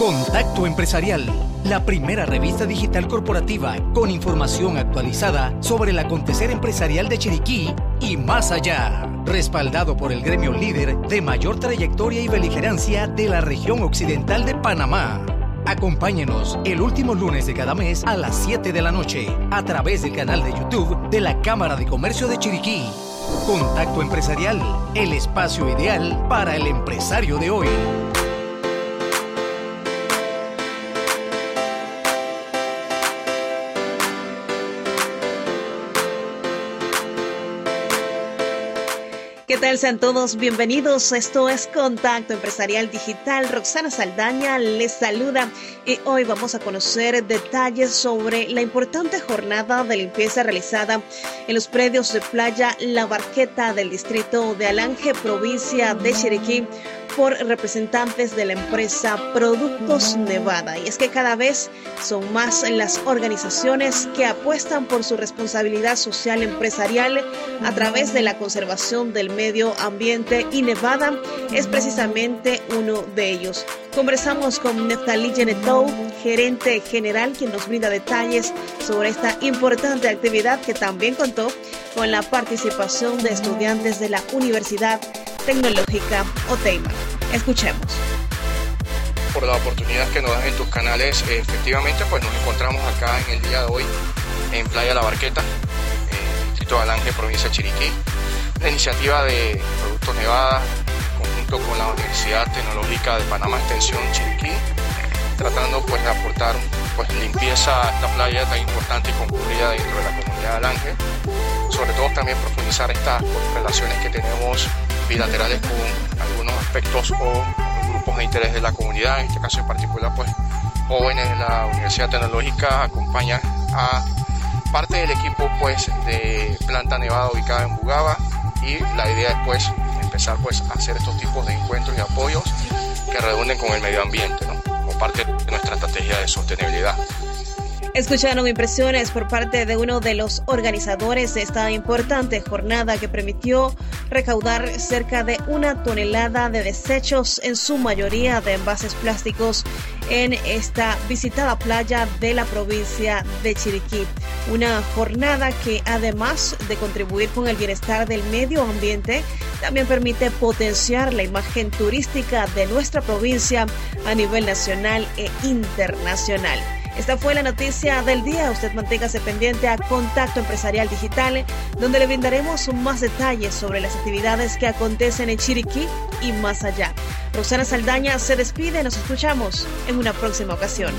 Contacto Empresarial, la primera revista digital corporativa con información actualizada sobre el acontecer empresarial de Chiriquí y más allá. Respaldado por el gremio líder de mayor trayectoria y beligerancia de la región occidental de Panamá. Acompáñenos el último lunes de cada mes a las 7 de la noche a través del canal de YouTube de la Cámara de Comercio de Chiriquí. Contacto Empresarial, el espacio ideal para el empresario de hoy. ¿Qué tal? Sean todos bienvenidos. Esto es Contacto Empresarial Digital. Roxana Saldaña les saluda y hoy vamos a conocer detalles sobre la importante jornada de limpieza realizada en los predios de playa La Barqueta del distrito de Alange, provincia de Chiriquí por representantes de la empresa Productos Nevada. Y es que cada vez son más las organizaciones que apuestan por su responsabilidad social empresarial a través de la conservación del medio ambiente y Nevada es precisamente uno de ellos. Conversamos con Neftali Genetou, gerente general, quien nos brinda detalles sobre esta importante actividad que también contó con la participación de estudiantes de la Universidad Tecnológica Oteima. Escuchemos. Por la oportunidad que nos das en tus canales, efectivamente, pues nos encontramos acá en el día de hoy en Playa La Barqueta, distrito de Alange, provincia de Chiriquí. Una iniciativa de Productos Nevada, conjunto con la Universidad Tecnológica de Panamá Extensión Chiriquí, tratando pues de aportar pues limpieza a esta playa tan importante y concurrida dentro de la comunidad de Alange. Sobre todo también profundizar estas relaciones que tenemos bilaterales con algunos aspectos o grupos de interés de la comunidad, en este caso en particular pues jóvenes de la Universidad Tecnológica acompañan a parte del equipo pues de planta nevada ubicada en Bugaba y la idea es pues empezar pues a hacer estos tipos de encuentros y apoyos que redunden con el medio ambiente, como parte de nuestra estrategia de sostenibilidad. Escucharon impresiones por parte de uno de los organizadores de esta importante jornada que permitió recaudar cerca de una tonelada de desechos, en su mayoría de envases plásticos, en esta visitada playa de la provincia de Chiriquí. Una jornada que además de contribuir con el bienestar del medio ambiente, también permite potenciar la imagen turística de nuestra provincia a nivel nacional e internacional. Esta fue la noticia del día. Usted manténgase pendiente a Contacto Empresarial Digital, donde le brindaremos más detalles sobre las actividades que acontecen en Chiriquí y más allá. Rosana Saldaña se despide. Nos escuchamos en una próxima ocasión.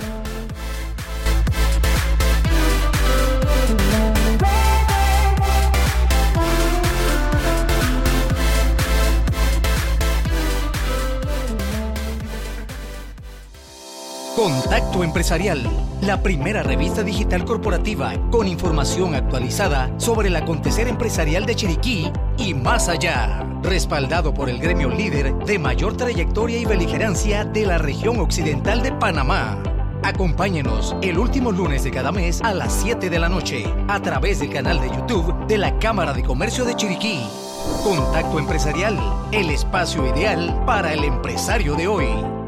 Contacto Empresarial, la primera revista digital corporativa con información actualizada sobre el acontecer empresarial de Chiriquí y más allá. Respaldado por el gremio líder de mayor trayectoria y beligerancia de la región occidental de Panamá. Acompáñenos el último lunes de cada mes a las 7 de la noche a través del canal de YouTube de la Cámara de Comercio de Chiriquí. Contacto Empresarial, el espacio ideal para el empresario de hoy.